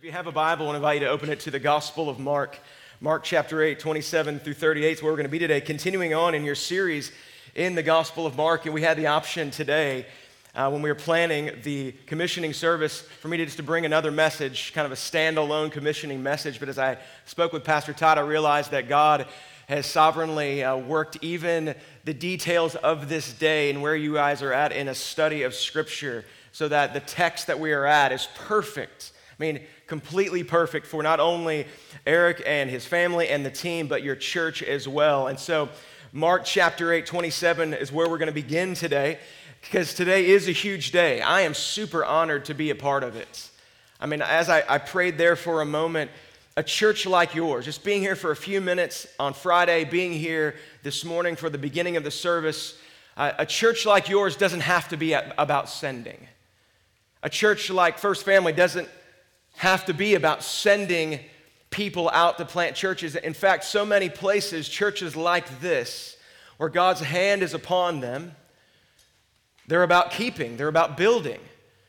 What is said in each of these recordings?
If you have a Bible, I want to invite you to open it to the Gospel of Mark. Mark chapter 8, 27 through 38 is where we're going to be today, continuing on in your series in the Gospel of Mark. And we had the option today uh, when we were planning the commissioning service for me to just to bring another message, kind of a standalone commissioning message. But as I spoke with Pastor Todd, I realized that God has sovereignly uh, worked even the details of this day and where you guys are at in a study of Scripture so that the text that we are at is perfect. I mean, completely perfect for not only Eric and his family and the team, but your church as well. And so, Mark chapter 8, 27 is where we're going to begin today because today is a huge day. I am super honored to be a part of it. I mean, as I, I prayed there for a moment, a church like yours, just being here for a few minutes on Friday, being here this morning for the beginning of the service, uh, a church like yours doesn't have to be about sending. A church like First Family doesn't have to be about sending people out to plant churches. In fact, so many places, churches like this, where God's hand is upon them, they're about keeping, they're about building.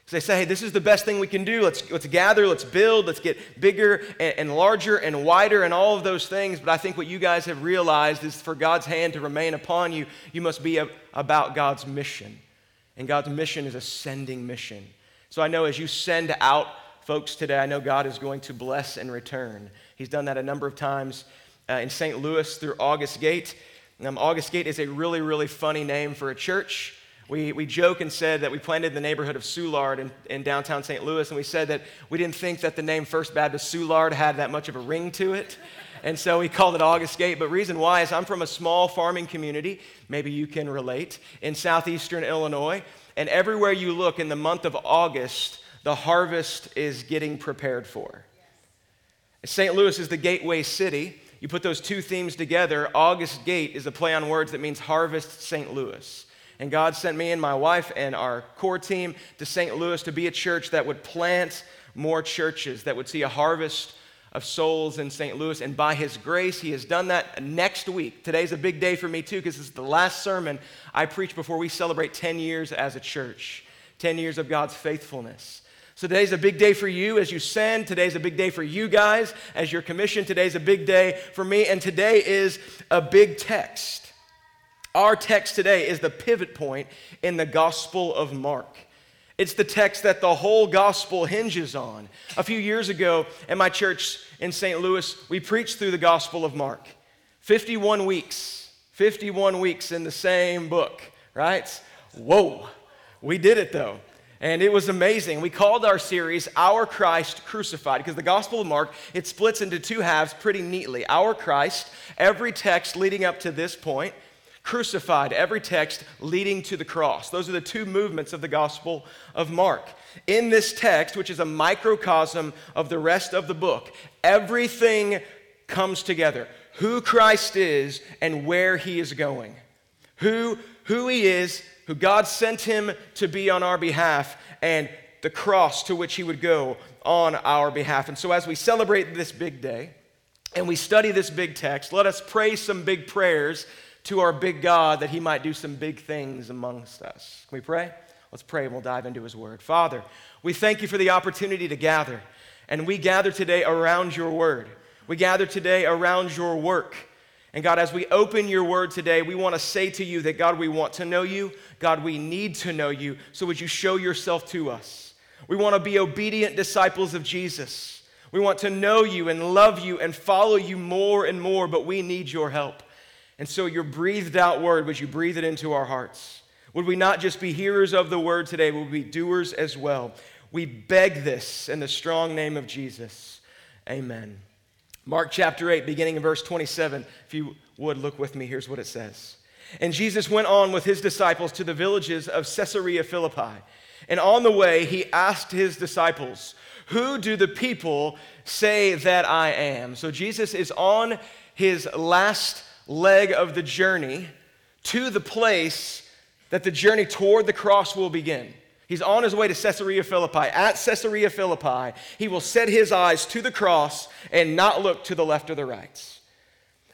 So they say, hey, this is the best thing we can do. Let's, let's gather, let's build, let's get bigger and, and larger and wider and all of those things. But I think what you guys have realized is for God's hand to remain upon you, you must be a, about God's mission. And God's mission is a sending mission. So I know as you send out folks today, I know God is going to bless and return. He's done that a number of times uh, in St. Louis through August Gate. Um, August Gate is a really, really funny name for a church. We, we joke and said that we planted the neighborhood of Soulard in, in downtown St. Louis, and we said that we didn't think that the name First Baptist Soulard had that much of a ring to it. And so we called it August Gate. But reason why is I'm from a small farming community, maybe you can relate, in southeastern Illinois. And everywhere you look in the month of August, the harvest is getting prepared for. St. Louis is the gateway city. You put those two themes together, August Gate is a play on words that means harvest St. Louis. And God sent me and my wife and our core team to St. Louis to be a church that would plant more churches, that would see a harvest of souls in St. Louis. And by His grace, He has done that next week. Today's a big day for me, too, because it's the last sermon I preach before we celebrate 10 years as a church, 10 years of God's faithfulness. Today's a big day for you as you send. Today's a big day for you guys as your commission. Today's a big day for me. And today is a big text. Our text today is the pivot point in the Gospel of Mark. It's the text that the whole gospel hinges on. A few years ago in my church in St. Louis, we preached through the Gospel of Mark. 51 weeks, 51 weeks in the same book, right? Whoa, we did it though. And it was amazing. We called our series Our Christ Crucified because the Gospel of Mark, it splits into two halves pretty neatly. Our Christ, every text leading up to this point, crucified, every text leading to the cross. Those are the two movements of the Gospel of Mark. In this text, which is a microcosm of the rest of the book, everything comes together. Who Christ is and where he is going. Who, who he is who God sent him to be on our behalf, and the cross to which he would go on our behalf. And so, as we celebrate this big day and we study this big text, let us pray some big prayers to our big God that he might do some big things amongst us. Can we pray? Let's pray and we'll dive into his word. Father, we thank you for the opportunity to gather, and we gather today around your word. We gather today around your work. And God, as we open your word today, we want to say to you that God, we want to know you. God, we need to know you. So would you show yourself to us? We want to be obedient disciples of Jesus. We want to know you and love you and follow you more and more, but we need your help. And so, your breathed out word, would you breathe it into our hearts? Would we not just be hearers of the word today, would we be doers as well? We beg this in the strong name of Jesus. Amen. Mark chapter 8, beginning in verse 27. If you would look with me, here's what it says. And Jesus went on with his disciples to the villages of Caesarea Philippi. And on the way, he asked his disciples, Who do the people say that I am? So Jesus is on his last leg of the journey to the place that the journey toward the cross will begin. He's on his way to Caesarea Philippi. At Caesarea Philippi, he will set his eyes to the cross and not look to the left or the right.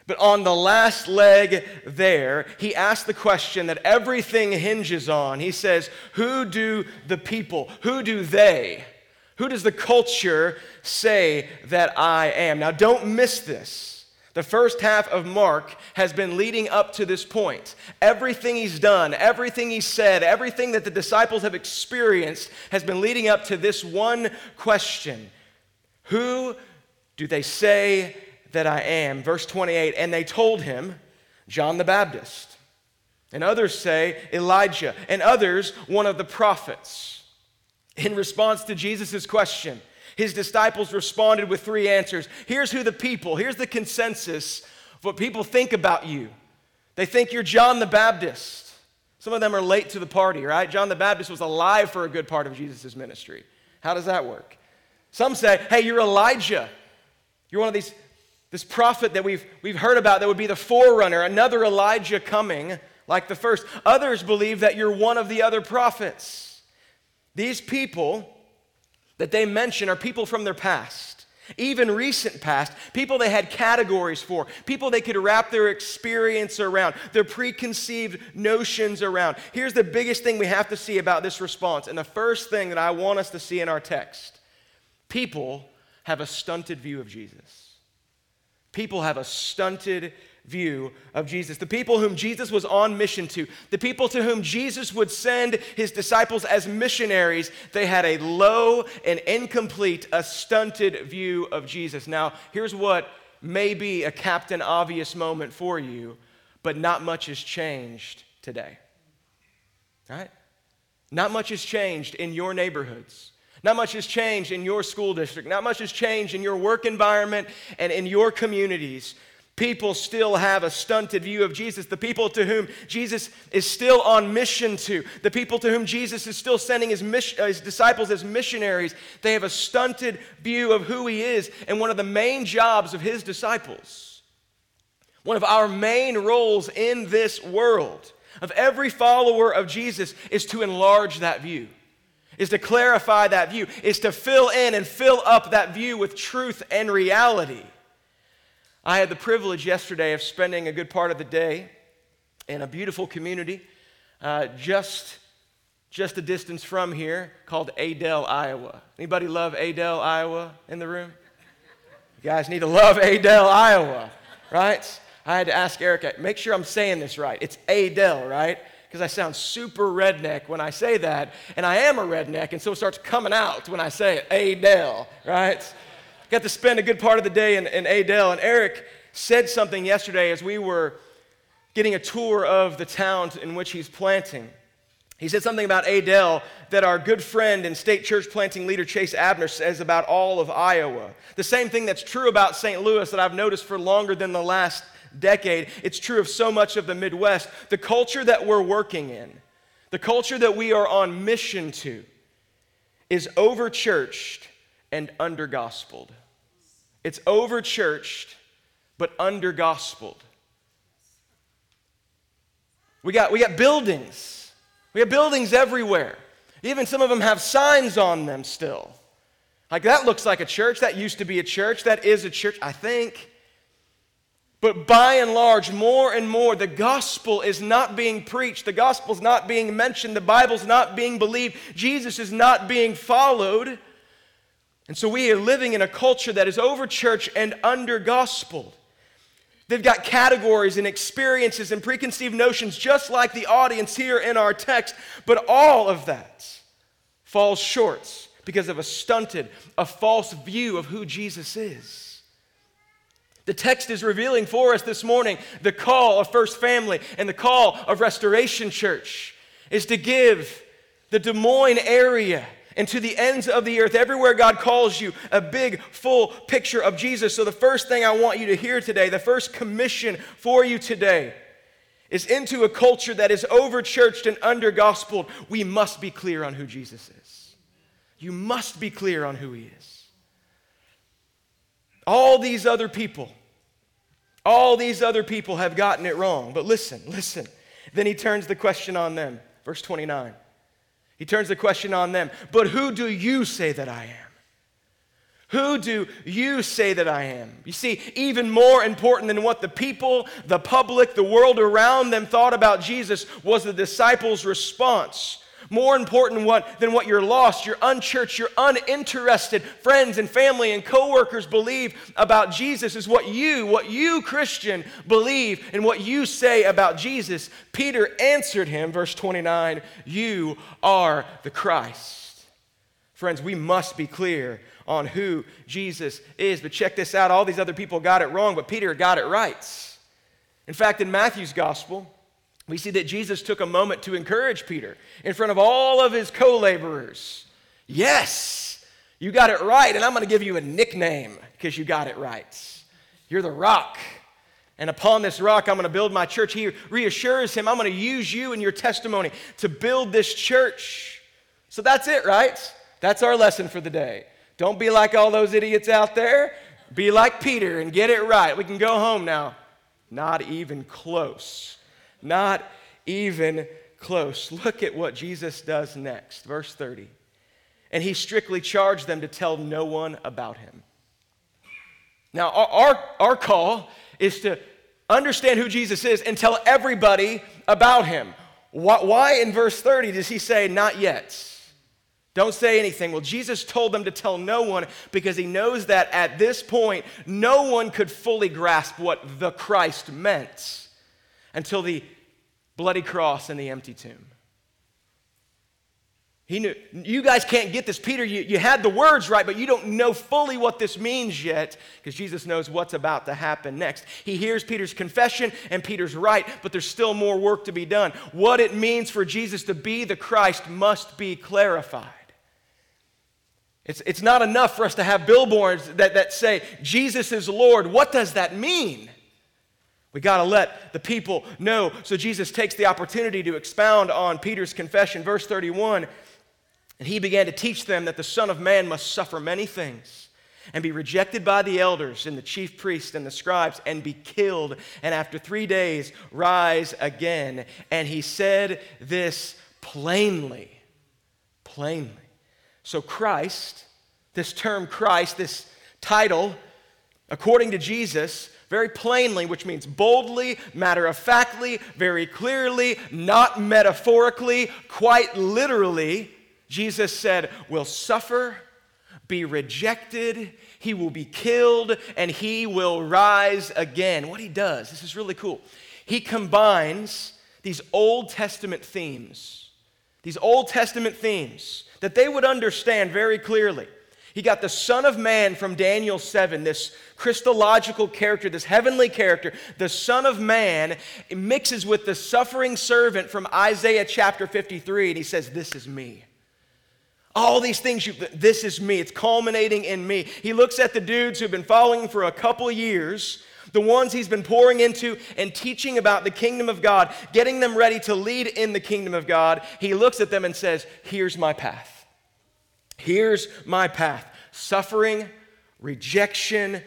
But on the last leg there, he asks the question that everything hinges on. He says, Who do the people, who do they, Who does the culture say that I am? Now, don't miss this. The first half of Mark has been leading up to this point. Everything he's done, everything he said, everything that the disciples have experienced has been leading up to this one question Who do they say that I am? Verse 28 And they told him, John the Baptist. And others say Elijah, and others, one of the prophets. In response to Jesus' question, his disciples responded with three answers. Here's who the people, here's the consensus of what people think about you. They think you're John the Baptist. Some of them are late to the party, right? John the Baptist was alive for a good part of Jesus' ministry. How does that work? Some say, hey, you're Elijah. You're one of these, this prophet that we've, we've heard about that would be the forerunner, another Elijah coming like the first. Others believe that you're one of the other prophets. These people that they mention are people from their past, even recent past, people they had categories for, people they could wrap their experience around, their preconceived notions around. Here's the biggest thing we have to see about this response, and the first thing that I want us to see in our text people have a stunted view of Jesus. People have a stunted view of Jesus. The people whom Jesus was on mission to, the people to whom Jesus would send his disciples as missionaries, they had a low and incomplete, a stunted view of Jesus. Now, here's what may be a captain obvious moment for you, but not much has changed today. Right? Not much has changed in your neighborhoods. Not much has changed in your school district. Not much has changed in your work environment and in your communities people still have a stunted view of Jesus. The people to whom Jesus is still on mission to, the people to whom Jesus is still sending his, mission, uh, his, disciples as missionaries, they have a stunted view of who he is. And one of the main jobs of his disciples, one of our main roles in this world, of every follower of Jesus, is to enlarge that view. Is to clarify that view, is to fill in and fill up that view with truth and reality. I had the privilege yesterday of spending a good part of the day in a beautiful community uh, just, just a distance from here called Adel, Iowa. Anybody love Adel, Iowa in the room? You guys need to love Adel, Iowa, right? I had to ask Erica, make sure I'm saying this right. It's Adel, right? Because I sound super redneck when I say that, and I am a redneck, and so it starts coming out when I say it, Adel, right? Got to spend a good part of the day in, in Adel, and Eric said something yesterday as we were getting a tour of the town in which he's planting. He said something about Adel that our good friend and state church planting leader Chase Abner says about all of Iowa. The same thing that's true about St. Louis that I've noticed for longer than the last decade. It's true of so much of the Midwest. The culture that we're working in, the culture that we are on mission to, is over churched and under gospeled. It's over churched, but under gospeled. We got, we got buildings. We have buildings everywhere. Even some of them have signs on them still. Like that looks like a church. That used to be a church. That is a church, I think. But by and large, more and more, the gospel is not being preached. The gospel's not being mentioned. The Bible's not being believed. Jesus is not being followed. And so we are living in a culture that is over church and under gospel. They've got categories and experiences and preconceived notions, just like the audience here in our text, but all of that falls short because of a stunted, a false view of who Jesus is. The text is revealing for us this morning the call of First Family and the call of Restoration Church is to give the Des Moines area and to the ends of the earth, everywhere God calls you, a big, full picture of Jesus. So, the first thing I want you to hear today, the first commission for you today, is into a culture that is over churched and under gospeled. We must be clear on who Jesus is. You must be clear on who he is. All these other people, all these other people have gotten it wrong. But listen, listen. Then he turns the question on them. Verse 29. He turns the question on them. But who do you say that I am? Who do you say that I am? You see, even more important than what the people, the public, the world around them thought about Jesus was the disciples' response. More important what, than what your lost, your unchurched, your uninterested friends and family and coworkers believe about Jesus is what you, what you, Christian, believe and what you say about Jesus. Peter answered him, verse 29, You are the Christ. Friends, we must be clear on who Jesus is. But check this out all these other people got it wrong, but Peter got it right. In fact, in Matthew's gospel, we see that Jesus took a moment to encourage Peter in front of all of his co laborers. Yes, you got it right, and I'm going to give you a nickname because you got it right. You're the rock. And upon this rock, I'm going to build my church. He reassures him, I'm going to use you and your testimony to build this church. So that's it, right? That's our lesson for the day. Don't be like all those idiots out there. Be like Peter and get it right. We can go home now. Not even close. Not even close. Look at what Jesus does next. Verse 30. And he strictly charged them to tell no one about him. Now, our, our, our call is to understand who Jesus is and tell everybody about him. Why, why in verse 30 does he say, not yet? Don't say anything. Well, Jesus told them to tell no one because he knows that at this point, no one could fully grasp what the Christ meant until the bloody cross and the empty tomb. He knew, you guys can't get this. Peter, you, you had the words right, but you don't know fully what this means yet because Jesus knows what's about to happen next. He hears Peter's confession, and Peter's right, but there's still more work to be done. What it means for Jesus to be the Christ must be clarified. It's, it's not enough for us to have billboards that, that say, Jesus is Lord. What does that mean? We got to let the people know. So Jesus takes the opportunity to expound on Peter's confession. Verse 31 And he began to teach them that the Son of Man must suffer many things and be rejected by the elders and the chief priests and the scribes and be killed, and after three days rise again. And he said this plainly. Plainly. So, Christ, this term Christ, this title, according to Jesus, very plainly, which means boldly, matter of factly, very clearly, not metaphorically, quite literally, Jesus said, will suffer, be rejected, he will be killed, and he will rise again. What he does, this is really cool. He combines these Old Testament themes, these Old Testament themes that they would understand very clearly. He got the Son of Man from Daniel 7, this Christological character, this heavenly character, the Son of Man, mixes with the suffering servant from Isaiah chapter 53, and he says, This is me. All these things, you, this is me. It's culminating in me. He looks at the dudes who've been following for a couple years, the ones he's been pouring into and teaching about the kingdom of God, getting them ready to lead in the kingdom of God. He looks at them and says, Here's my path. Here's my path suffering, rejection,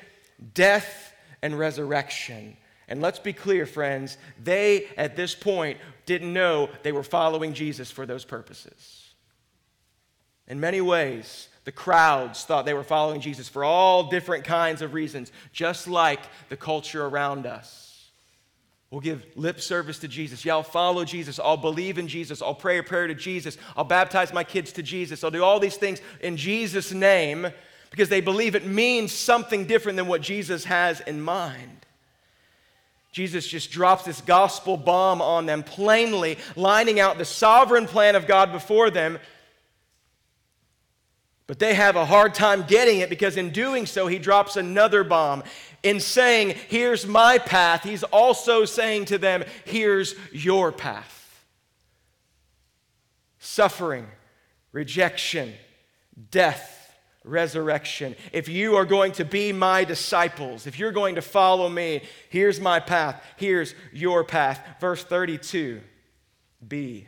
death, and resurrection. And let's be clear, friends, they at this point didn't know they were following Jesus for those purposes. In many ways, the crowds thought they were following Jesus for all different kinds of reasons, just like the culture around us. We'll give lip service to Jesus. Yeah, I'll follow Jesus. I'll believe in Jesus. I'll pray a prayer to Jesus. I'll baptize my kids to Jesus. I'll do all these things in Jesus' name because they believe it means something different than what Jesus has in mind. Jesus just drops this gospel bomb on them plainly, lining out the sovereign plan of God before them. But they have a hard time getting it because in doing so, he drops another bomb in saying, Here's my path, he's also saying to them, Here's your path. Suffering, rejection, death, resurrection. If you are going to be my disciples, if you're going to follow me, here's my path, here's your path. Verse 32 B.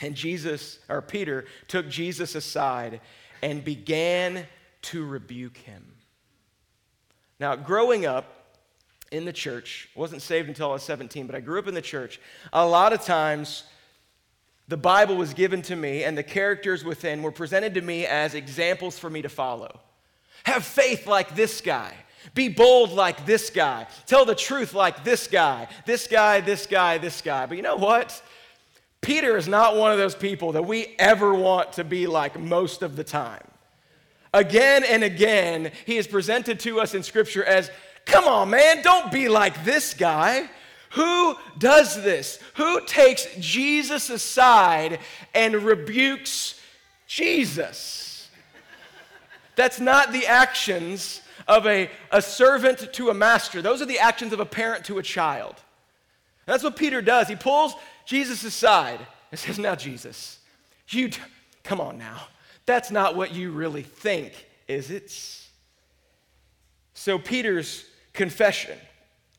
And Jesus, or Peter, took Jesus aside and began to rebuke him. Now, growing up in the church, wasn't saved until I was 17, but I grew up in the church. A lot of times, the Bible was given to me, and the characters within were presented to me as examples for me to follow. Have faith like this guy. Be bold like this guy. Tell the truth like this guy. This guy, this guy, this guy. But you know what? Peter is not one of those people that we ever want to be like most of the time. Again and again, he is presented to us in Scripture as, come on, man, don't be like this guy. Who does this? Who takes Jesus aside and rebukes Jesus? That's not the actions of a, a servant to a master. Those are the actions of a parent to a child. that's what Peter does. He pulls Jesus aside and says, Now, Jesus, you, come on now. That's not what you really think, is it? So, Peter's confession,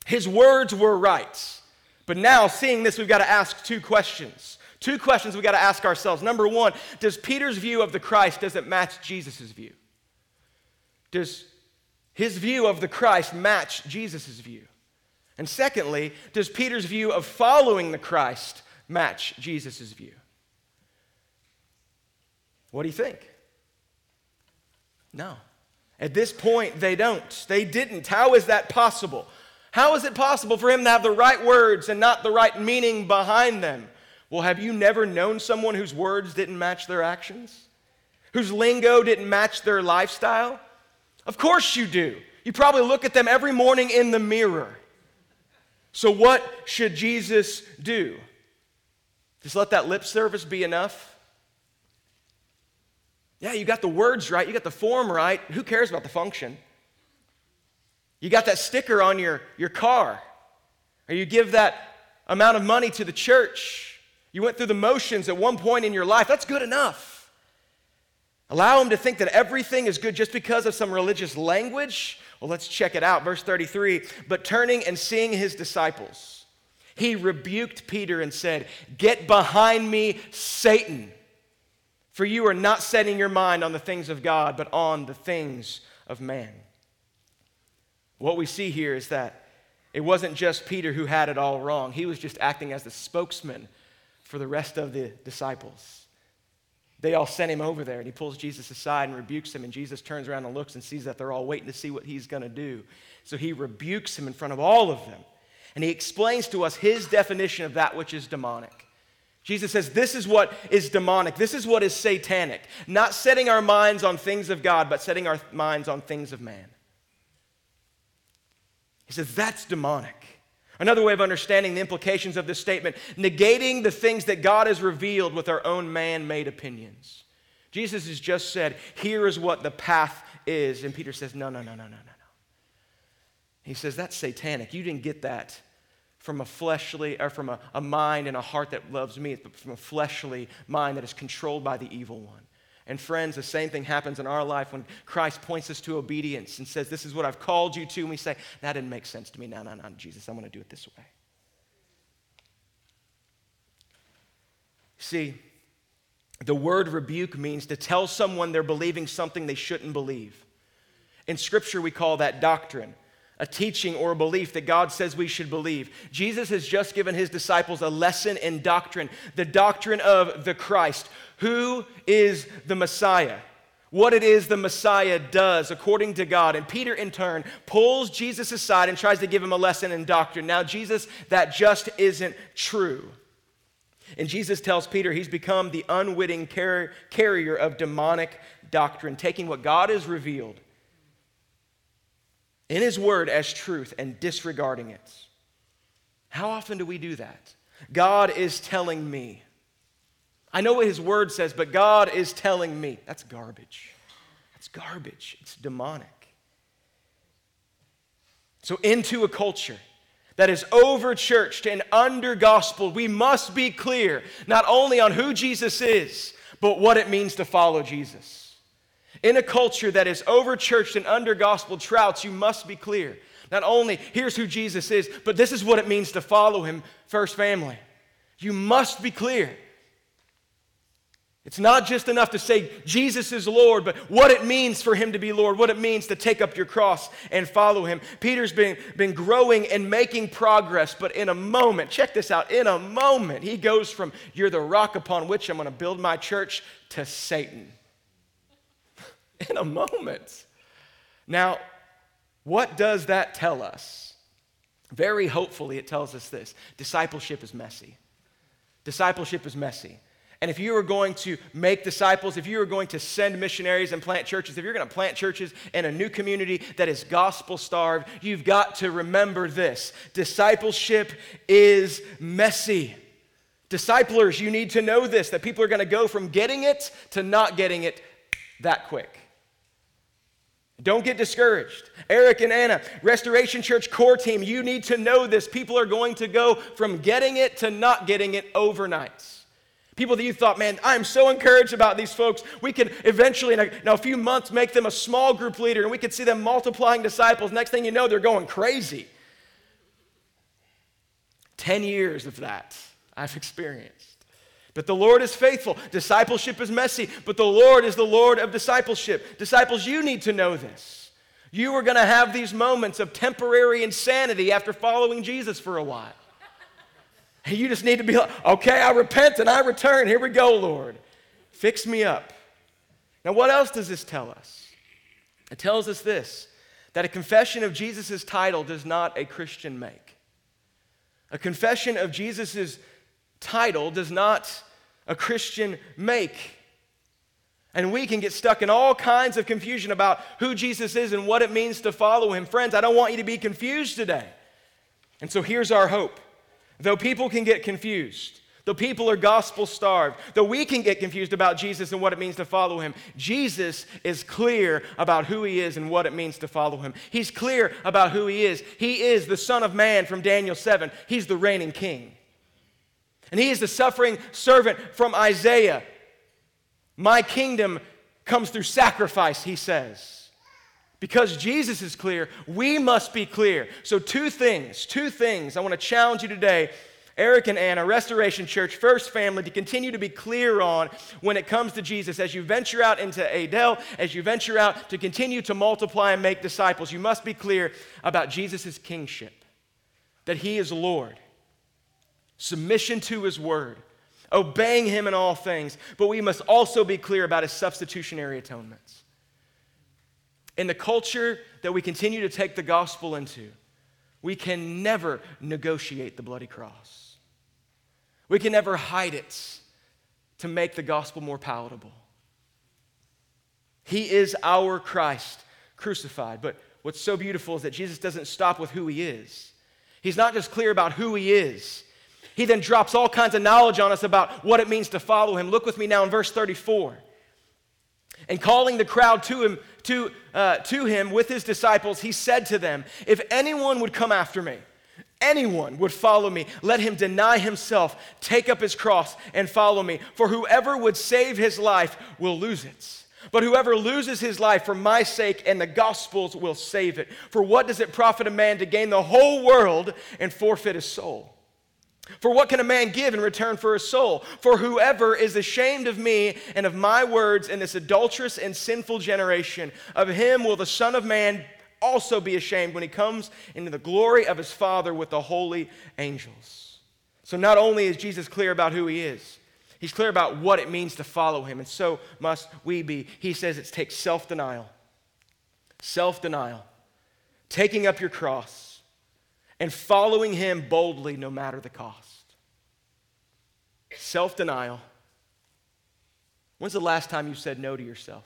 his words were right. But now, seeing this, we've got to ask two questions. Two questions we've got to ask ourselves. Number one, does Peter's view of the Christ, does it match Jesus' view? Does his view of the Christ match Jesus' view? And secondly, does Peter's view of following the Christ match Jesus' view? What do you think? No. At this point, they don't. They didn't. How is that possible? How is it possible for him to have the right words and not the right meaning behind them? Well, have you never known someone whose words didn't match their actions? Whose lingo didn't match their lifestyle? Of course you do. You probably look at them every morning in the mirror. So, what should Jesus do? Just let that lip service be enough? Yeah, you got the words right, you got the form right. Who cares about the function? You got that sticker on your, your car, or you give that amount of money to the church. You went through the motions at one point in your life. That's good enough. Allow them to think that everything is good just because of some religious language. Well, let's check it out. Verse 33 But turning and seeing his disciples, he rebuked Peter and said, Get behind me, Satan, for you are not setting your mind on the things of God, but on the things of man. What we see here is that it wasn't just Peter who had it all wrong, he was just acting as the spokesman for the rest of the disciples. They all sent him over there, and he pulls Jesus aside and rebukes him. And Jesus turns around and looks and sees that they're all waiting to see what he's going to do. So he rebukes him in front of all of them. And he explains to us his definition of that which is demonic. Jesus says, This is what is demonic. This is what is satanic. Not setting our minds on things of God, but setting our minds on things of man. He says that's demonic. Another way of understanding the implications of this statement negating the things that God has revealed with our own man made opinions. Jesus has just said, Here is what the path is. And Peter says, No, no, no, no, no, no, no. He says, That's satanic. You didn't get that from a fleshly, or from a, a mind and a heart that loves me, but from a fleshly mind that is controlled by the evil one. And friends, the same thing happens in our life when Christ points us to obedience and says, This is what I've called you to. And we say, That didn't make sense to me. No, no, no, Jesus, I'm going to do it this way. See, the word rebuke means to tell someone they're believing something they shouldn't believe. In Scripture, we call that doctrine a teaching or a belief that God says we should believe. Jesus has just given his disciples a lesson in doctrine, the doctrine of the Christ. Who is the Messiah? What it is the Messiah does according to God. And Peter, in turn, pulls Jesus aside and tries to give him a lesson in doctrine. Now, Jesus, that just isn't true. And Jesus tells Peter he's become the unwitting car- carrier of demonic doctrine, taking what God has revealed in His Word as truth and disregarding it. How often do we do that? God is telling me. I know what His Word says, but God is telling me. That's garbage. That's garbage. It's demonic. So, into a culture that is over churched and under gospel, we must be clear not only on who Jesus is, but what it means to follow Jesus. In a culture that is over churched and under gospel trouts, you must be clear. Not only here's who Jesus is, but this is what it means to follow him, first family. You must be clear. It's not just enough to say Jesus is Lord, but what it means for him to be Lord, what it means to take up your cross and follow him. Peter's been, been growing and making progress, but in a moment, check this out, in a moment, he goes from, You're the rock upon which I'm going to build my church, to Satan. in a moment. Now, what does that tell us? Very hopefully, it tells us this discipleship is messy. Discipleship is messy. And if you are going to make disciples, if you are going to send missionaries and plant churches, if you're going to plant churches in a new community that is gospel starved, you've got to remember this discipleship is messy. Disciplers, you need to know this that people are going to go from getting it to not getting it that quick. Don't get discouraged. Eric and Anna, Restoration Church core team, you need to know this. People are going to go from getting it to not getting it overnight. People that you thought, man, I'm so encouraged about these folks. We could eventually, in a, in a, few months, make them a small group leader and we could see them multiplying disciples. Next thing you know, they're going crazy. 10 years of that I've experienced. But the Lord is faithful. Discipleship is messy, but the Lord is the Lord of discipleship. Disciples, you need to know this. You are going to have these moments of temporary insanity after following Jesus for a while. And you just need to be like, okay, I repent and I return. Here we go, Lord. Fix me up. Now, what else does this tell us? It tells us this that a confession of Jesus' title does not a Christian make. A confession of Jesus' title does not a Christian make. And we can get stuck in all kinds of confusion about who Jesus is and what it means to follow him. Friends, I don't want you to be confused today. And so here's our hope Though people can get confused, though people are gospel starved, though we can get confused about Jesus and what it means to follow him, Jesus is clear about who he is and what it means to follow him. He's clear about who he is. He is the Son of Man from Daniel 7, he's the reigning king. And he is the suffering servant from Isaiah. My kingdom comes through sacrifice, he says. Because Jesus is clear, we must be clear. So, two things, two things I want to challenge you today, Eric and Anna, Restoration Church, First Family, to continue to be clear on when it comes to Jesus. As you venture out into Adel, as you venture out to continue to multiply and make disciples, you must be clear about Jesus' kingship, that he is Lord, submission to his word, obeying him in all things. But we must also be clear about his substitutionary atonements. In the culture that we continue to take the gospel into, we can never negotiate the bloody cross. We can never hide it to make the gospel more palatable. He is our Christ crucified. But what's so beautiful is that Jesus doesn't stop with who he is. He's not just clear about who he is, he then drops all kinds of knowledge on us about what it means to follow him. Look with me now in verse 34. And calling the crowd to him, to, uh, to him with his disciples, he said to them, If anyone would come after me, anyone would follow me, let him deny himself, take up his cross, and follow me. For whoever would save his life will lose it. But whoever loses his life for my sake and the gospel's will save it. For what does it profit a man to gain the whole world and forfeit his soul? For what can a man give in return for his soul? For whoever is ashamed of me and of my words in this adulterous and sinful generation, of him will the Son of Man also be ashamed when he comes into the glory of his Father with the holy angels. So not only is Jesus clear about who he is, he's clear about what it means to follow him, and so must we be. He says it takes self denial. Self denial. Taking up your cross and following him boldly no matter the cost. Self denial. When's the last time you said no to yourself?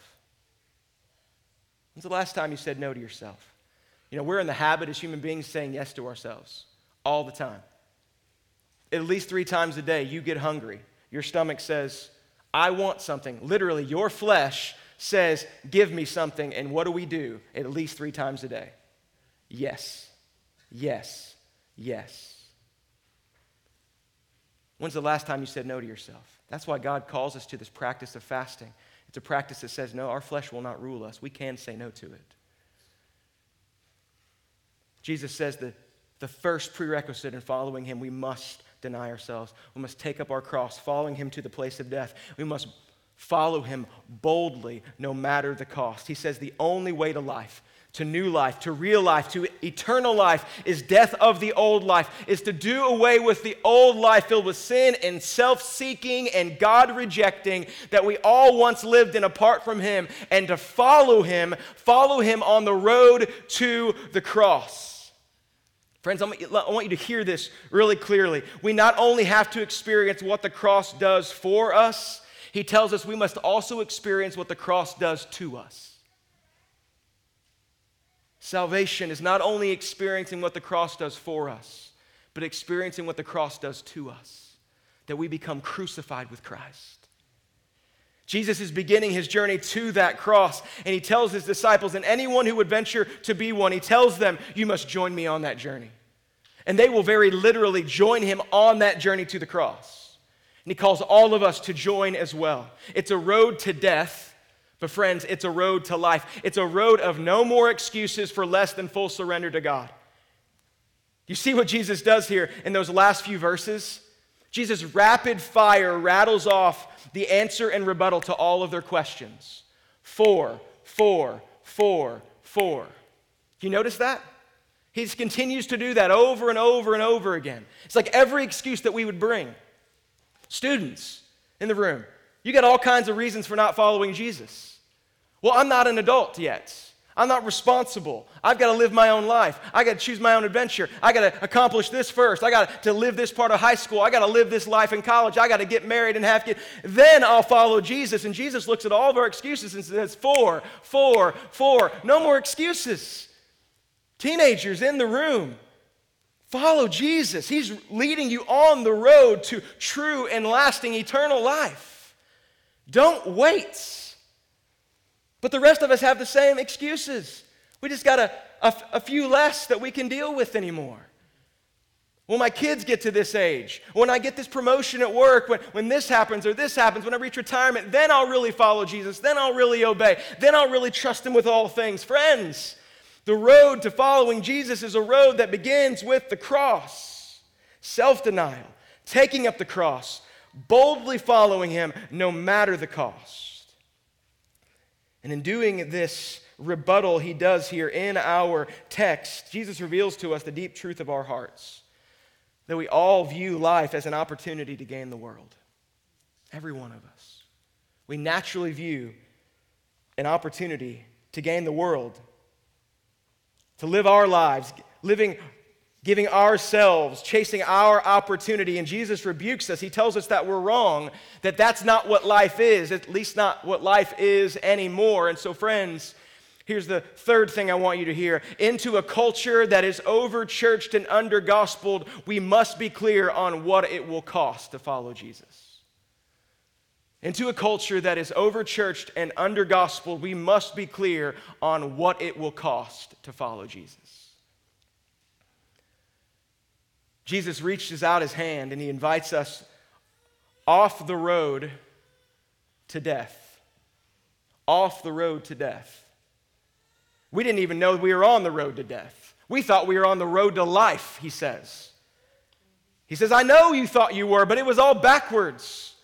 When's the last time you said no to yourself? You know, we're in the habit as human beings saying yes to ourselves all the time. At least three times a day, you get hungry. Your stomach says, I want something. Literally, your flesh says, Give me something. And what do we do at least three times a day? Yes yes, yes. When's the last time you said no to yourself? That's why God calls us to this practice of fasting. It's a practice that says, no, our flesh will not rule us. We can say no to it. Jesus says that the first prerequisite in following him, we must deny ourselves. We must take up our cross, following him to the place of death. We must follow him boldly, no matter the cost. He says the only way to life to new life, to real life, to eternal life is death of the old life, is to do away with the old life filled with sin and self seeking and God rejecting that we all once lived in apart from Him, and to follow Him, follow Him on the road to the cross. Friends, I want you to hear this really clearly. We not only have to experience what the cross does for us, he tells us we must also experience what the cross does to us. Salvation is not only experiencing what the cross does for us, but experiencing what the cross does to us, that we become crucified with Christ. Jesus is beginning his journey to that cross, and he tells his disciples and anyone who would venture to be one, he tells them, You must join me on that journey. And they will very literally join him on that journey to the cross. And he calls all of us to join as well. It's a road to death, but friends, it's a road to life. It's a road of no more excuses for less than full surrender to God. You see what Jesus does here in those last few verses? Jesus rapid fire rattles off the answer and rebuttal to all of their questions. For, for, for, for. You notice that? He continues to do that over and over and over again. It's like every excuse that we would bring. Students in the room, you got all kinds of reasons for not following Jesus. Well, I'm not an adult yet. I'm not responsible. I've got to live my own life. I got to choose my own adventure. I got to accomplish this first. I got to live this part of high school. I got to live this life in college. I got to get married and have kids. Then I'll follow Jesus. And Jesus looks at all of our excuses and says, For, for, for. No more excuses. Teenagers in the room, follow Jesus. He's leading you on the road to true and lasting eternal life. Don't wait. But the rest of us have the same excuses. We just got a, a, a few less that we can deal with anymore. When my kids get to this age, when I get this promotion at work, when, when this happens or this happens, when I reach retirement, then I'll really follow Jesus. Then I'll really obey. Then I'll really trust Him with all things. Friends, the road to following Jesus is a road that begins with the cross self denial, taking up the cross, boldly following Him no matter the cost. And in doing this rebuttal he does here in our text, Jesus reveals to us the deep truth of our hearts that we all view life as an opportunity to gain the world. Every one of us. We naturally view an opportunity to gain the world to live our lives, living, giving ourselves, chasing our opportunity. And Jesus rebukes us. He tells us that we're wrong, that that's not what life is, at least not what life is anymore. And so, friends, Here's the third thing I want you to hear. Into a culture that is over churched and under gospeled, we must be clear on what it will cost to follow Jesus into a culture that is over churched and under gospel, we must be clear on what it will cost to follow Jesus. Jesus reaches out his hand and he invites us off the road to death. Off the road to death. We didn't even know we were on the road to death. We thought we were on the road to life, he says. He says, I know you thought you were, but it was all backwards.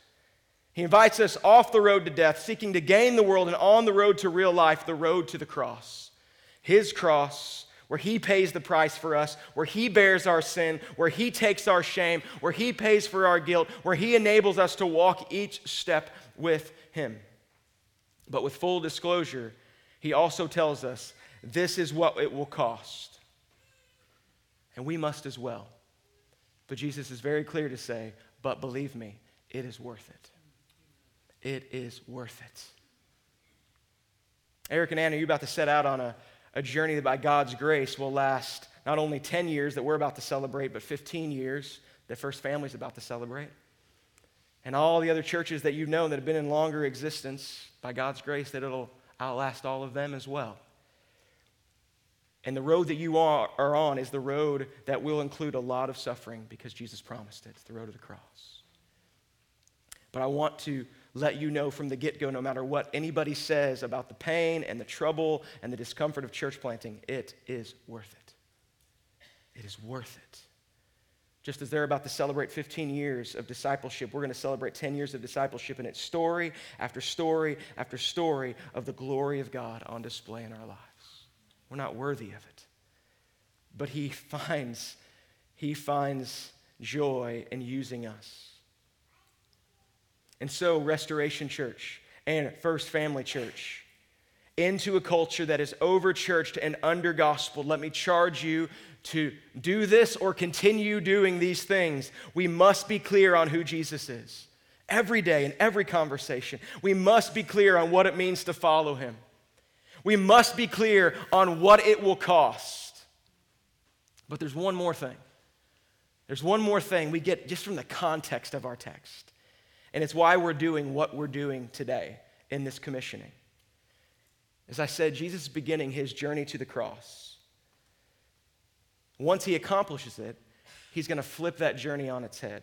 He invites us off the road to death, seeking to gain the world, and on the road to real life, the road to the cross. His cross, where He pays the price for us, where He bears our sin, where He takes our shame, where He pays for our guilt, where He enables us to walk each step with Him. But with full disclosure, He also tells us this is what it will cost. And we must as well. But Jesus is very clear to say, but believe me, it is worth it it is worth it. Eric and Anna, you're about to set out on a, a journey that by God's grace will last not only 10 years that we're about to celebrate, but 15 years that First Family's about to celebrate. And all the other churches that you've known that have been in longer existence, by God's grace, that it'll outlast all of them as well. And the road that you are, are on is the road that will include a lot of suffering because Jesus promised it. It's the road of the cross. But I want to let you know from the get go, no matter what anybody says about the pain and the trouble and the discomfort of church planting, it is worth it. It is worth it. Just as they're about to celebrate 15 years of discipleship, we're going to celebrate 10 years of discipleship, and it's story after story after story of the glory of God on display in our lives. We're not worthy of it. But He finds, He finds joy in using us. And so, Restoration Church and First Family Church into a culture that is over churched and under gospel. Let me charge you to do this or continue doing these things. We must be clear on who Jesus is. Every day, in every conversation, we must be clear on what it means to follow him. We must be clear on what it will cost. But there's one more thing. There's one more thing we get just from the context of our text. And it's why we're doing what we're doing today in this commissioning. As I said, Jesus is beginning his journey to the cross. Once he accomplishes it, he's going to flip that journey on its head.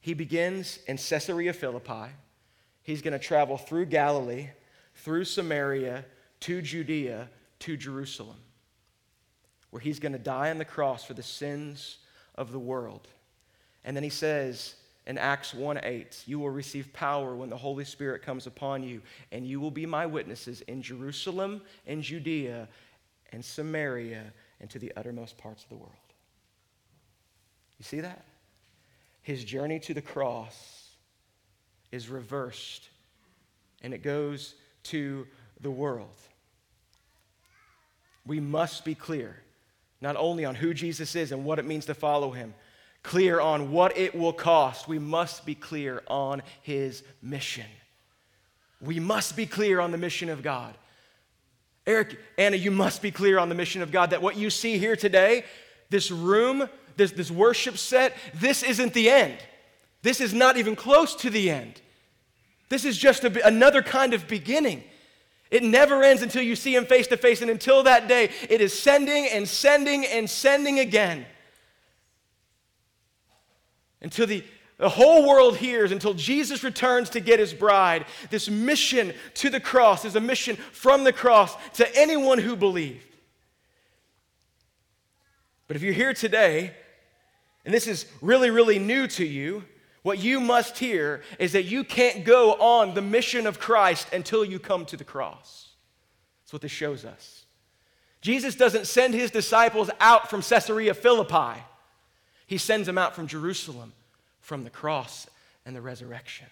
He begins in Caesarea Philippi. He's going to travel through Galilee, through Samaria, to Judea, to Jerusalem, where he's going to die on the cross for the sins of the world. And then he says in Acts 1 8, you will receive power when the Holy Spirit comes upon you, and you will be my witnesses in Jerusalem and Judea and Samaria and to the uttermost parts of the world. You see that? His journey to the cross is reversed, and it goes to the world we must be clear, not only on who Jesus is and what it means to follow him, clear on what it will cost. We must be clear on his mission. We must be clear on the mission of God. Eric, Anna, you must be clear on the mission of God that what you see here today, this room, this, this worship set, this isn't the end. This is not even close to the end. This is just a, another kind of beginning. It never ends until you see him face to face. And until that day, it is sending and sending and sending again. Until the, the whole world hears, until Jesus returns to get his bride. This mission to the cross is a mission from the cross to anyone who believed. But if you're here today, and this is really, really new to you, what you must hear is that you can't go on the mission of Christ until you come to the cross. That's what this shows us. Jesus doesn't send his disciples out from Caesarea Philippi, he sends them out from Jerusalem, from the cross and the resurrection.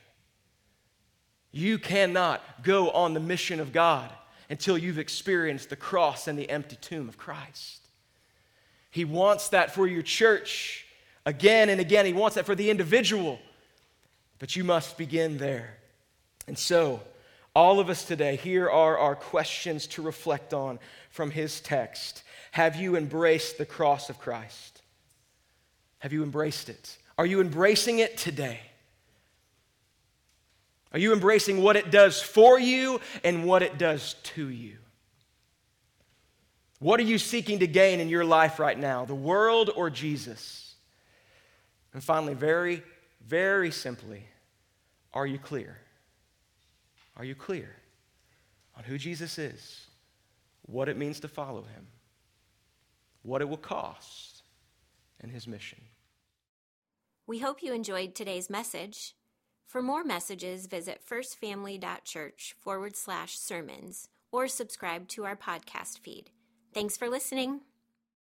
You cannot go on the mission of God until you've experienced the cross and the empty tomb of Christ. He wants that for your church again and again. He wants that for the individual, but you must begin there. And so, all of us today, here are our questions to reflect on from his text. Have you embraced the cross of Christ? Have you embraced it? Are you embracing it today? Are you embracing what it does for you and what it does to you? What are you seeking to gain in your life right now, the world or Jesus? And finally, very, very simply, are you clear? Are you clear on who Jesus is, what it means to follow him, what it will cost, and his mission? We hope you enjoyed today's message. For more messages, visit firstfamily.church forward slash sermons or subscribe to our podcast feed. Thanks for listening.